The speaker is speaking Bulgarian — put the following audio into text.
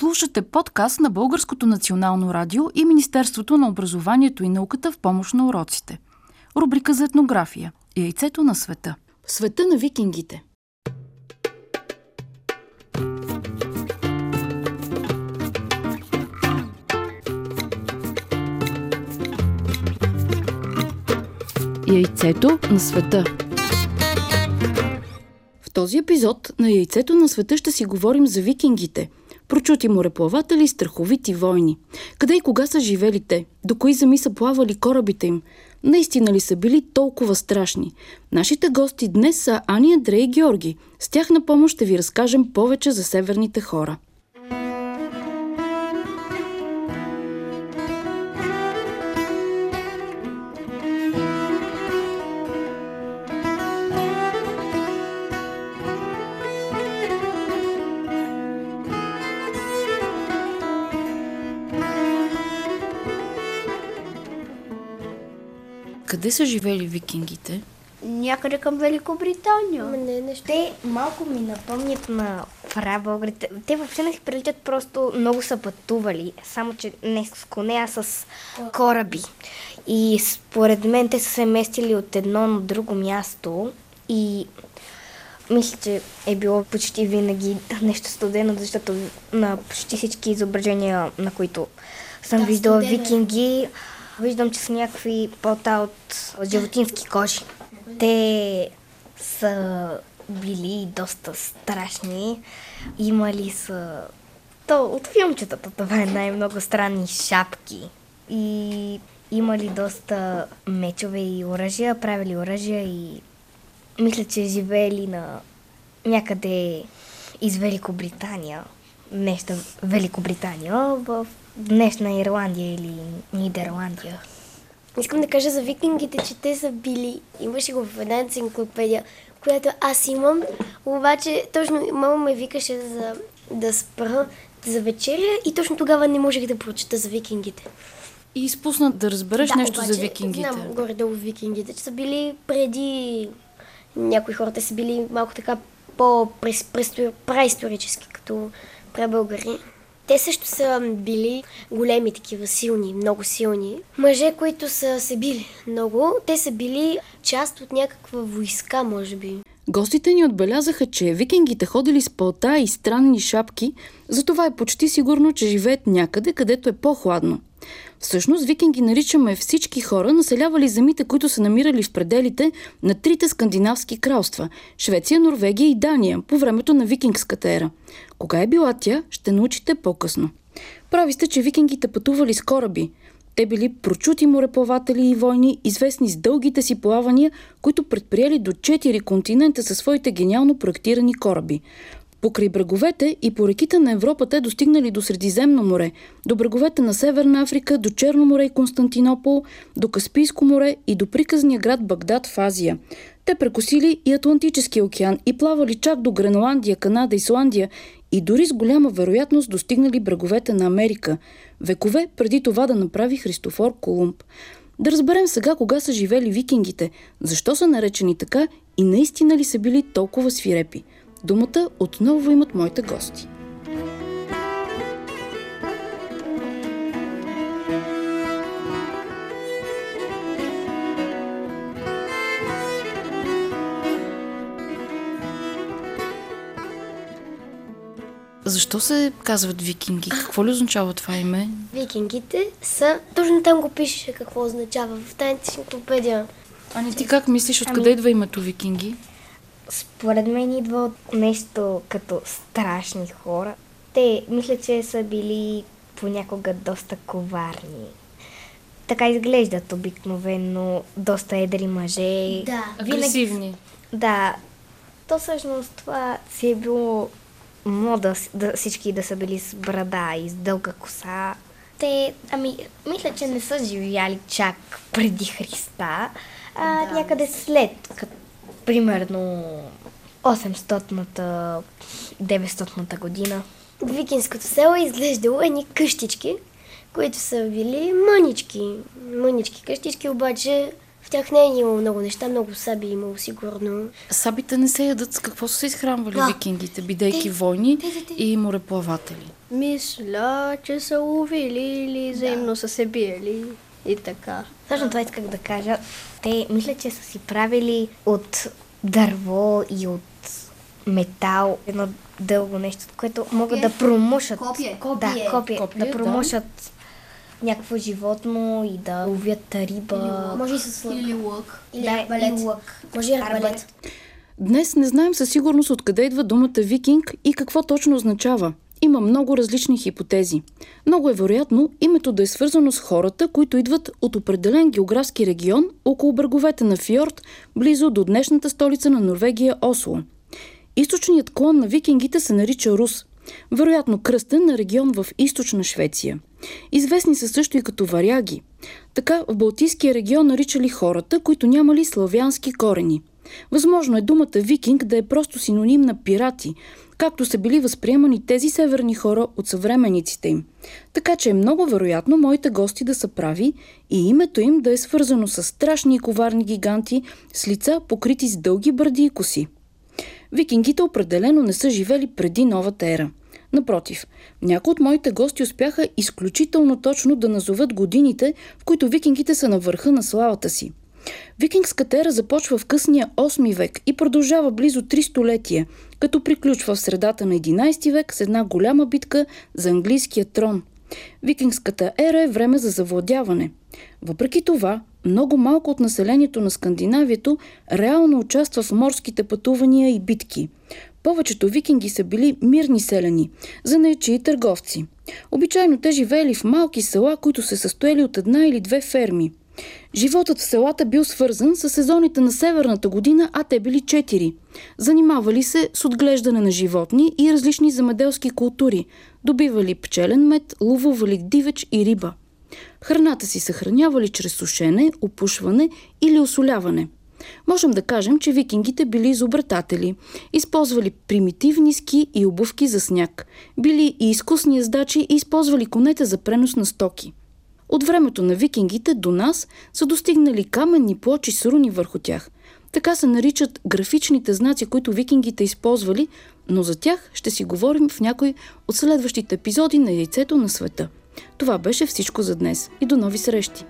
Слушате подкаст на Българското национално радио и Министерството на образованието и науката в помощ на уроците. Рубрика за етнография. Яйцето на света. Света на викингите. Яйцето на света. В този епизод на Яйцето на света ще си говорим за викингите – Прочути мореплаватели, страховити войни. Къде и кога са живели те? До кои земи са плавали корабите им? Наистина ли са били толкова страшни? Нашите гости днес са Ани, Андрей и Георги. С тях на помощ ще ви разкажем повече за северните хора. Къде са живели викингите? Някъде към Великобритания. Не, нещо. Те малко ми напомнят на прабългарите. Те въобще не си приличат, просто много са пътували. Само, че не с коне, а с кораби. И според мен те са се местили от едно на друго място. И мисля, че е било почти винаги нещо студено, защото на почти всички изображения, на които съм Да, виждала студено е. Виждам, че са някакви пота от животински кожи. Те са били доста страшни. Имали са... То, от филмчетата това е най-много странни шапки. И имали доста мечове и оръжия, правили оръжия и мисля, че живеели на някъде из Великобритания. Нещо Великобритания в днешна Ирландия или Нидерландия. Искам да кажа за викингите, че те са били. Имаше го в една енциклопедия, която аз имам. Обаче точно мама ме викаше за да спра за вечеря и точно тогава не можех да прочета за викингите. И изпусна да разбереш нещо обаче, за викингите. Знам горе-долу викингите, че са били преди... Някои хората са били малко така по-праисторически, като прабългари. Те също са били големи такива, силни, много силни. Мъже, които са се били много, те са били част от някаква войска, може би. Гостите ни отбелязаха, че викингите ходили с пълта и странни шапки, затова е почти сигурно, че живеят някъде, където е по-хладно. Всъщност, викинги наричаме всички хора, населявали земите, които са намирали в пределите на трите скандинавски кралства – Швеция, Норвегия и Дания, по времето на викингската ера. Кога е била тя, ще научите по-късно. Прави сте, че викингите пътували с кораби. Те били прочути мореплаватели и войни, известни с дългите си плавания, които предприели до 4 континента със своите гениално проектирани кораби. Покрай бреговете и по реките на Европа те достигнали до Средиземно море, до бреговете на Северна Африка, до Черно море и Константинопол, до Каспийско море и до приказния град Багдад в Азия. Те прекосили и Атлантическия океан и плавали чак до Гренландия, Канада, Исландия и дори с голяма вероятност достигнали бреговете на Америка, векове преди това да направи Христофор Колумб. Да разберем сега кога са живели викингите, защо са наречени така и наистина ли са били толкова свирепи. Думата отново имат моите гости. Защо се казват викинги? Какво ли означава това име? Викингите са... Точно там го пише какво означава в тази енциклопедия. Ани, ти как мислиш, откъде идва името викинги? Според мен идва от нещо като страшни хора. Те, мисля, че са били понякога доста коварни. Така изглеждат обикновено доста едри мъже. Да. Агресивни. Да. То всъщност това си е било мода да, всички да са били с брада и с дълга коса. Те, ами, мисля, че не са живяли чак преди Христа, а Да. някъде след, като, примерно 800-та, 900-та година. Викинското село е изглеждало едни къщички, които са били мънички. Мънички къщички, обаче В тях не е имало много неща, много саби е имало сигурно. Сабите не се ядат с какво са се изхранвали Да. викингите, бидейки войни те- те- те. и мореплаватели. Мисля, че са ловили или взаимно са се биели и така. Точно това исках да кажа. Те мисля, че са си правили от дърво и от метал едно дълго нещо, което могат да промушат. Копие. Да, Копие. копие. Копие, да да. промушат някакво животно и да ловят риба. Може и с лък. Или лък. Или Да, арбалет. и лък. Може и. Арбалет. Днес не знаем със сигурност откъде идва думата викинг и какво точно означава. Има много различни хипотези. Много е вероятно името да е свързано с хората, които идват от определен географски регион около бреговете на Фьорд, близо до днешната столица на Норвегия Осло. Източният клон на викингите се нарича Рус, вероятно кръстен на регион в източна Швеция. Известни са също и като варяги. Така в Балтийския регион наричали хората, които нямали славянски корени. Възможно е думата викинг да е просто синоним на пирати, както са били възприемани тези северни хора от съвременниците им. Така че е много вероятно моите гости да са прави и името им да е свързано с страшни и коварни гиганти с лица покрити с дълги бради и коси. Викингите определено не са живели преди новата ера. Напротив, някои от моите гости успяха изключително точно да назоват годините, в които викингите са на върха на славата си. Викингската ера започва в късния 8 век и продължава близо 3 столетия, като приключва в средата на 11 век с една голяма битка за английския трон. Викингската ера е време за завладяване. Въпреки това, много малко от населението на Скандинавието реално участва в морските пътувания и битки. Повечето викинги са били мирни селени, занаячи и търговци. Обичайно те живеели в малки села, които се състояли от една или две ферми. Животът в селата бил свързан с сезоните на северната година, а те били четири. Занимавали се с отглеждане на животни и различни земеделски култури. Добивали пчелен мед, ловували дивеч и риба. Храната си съхранявали чрез сушене, опушване или осоляване. Можем да кажем, че викингите били изобретатели, използвали примитивни ски и обувки за сняг, били и изкусни ездачи и използвали конете за пренос на стоки. От времето на викингите до нас са достигнали каменни плочи с руни върху тях. Така се наричат графичните знаци, които викингите използвали, но за тях ще си говорим в някой от следващите епизоди на Яйцето на света. Това беше всичко за днес и до нови срещи!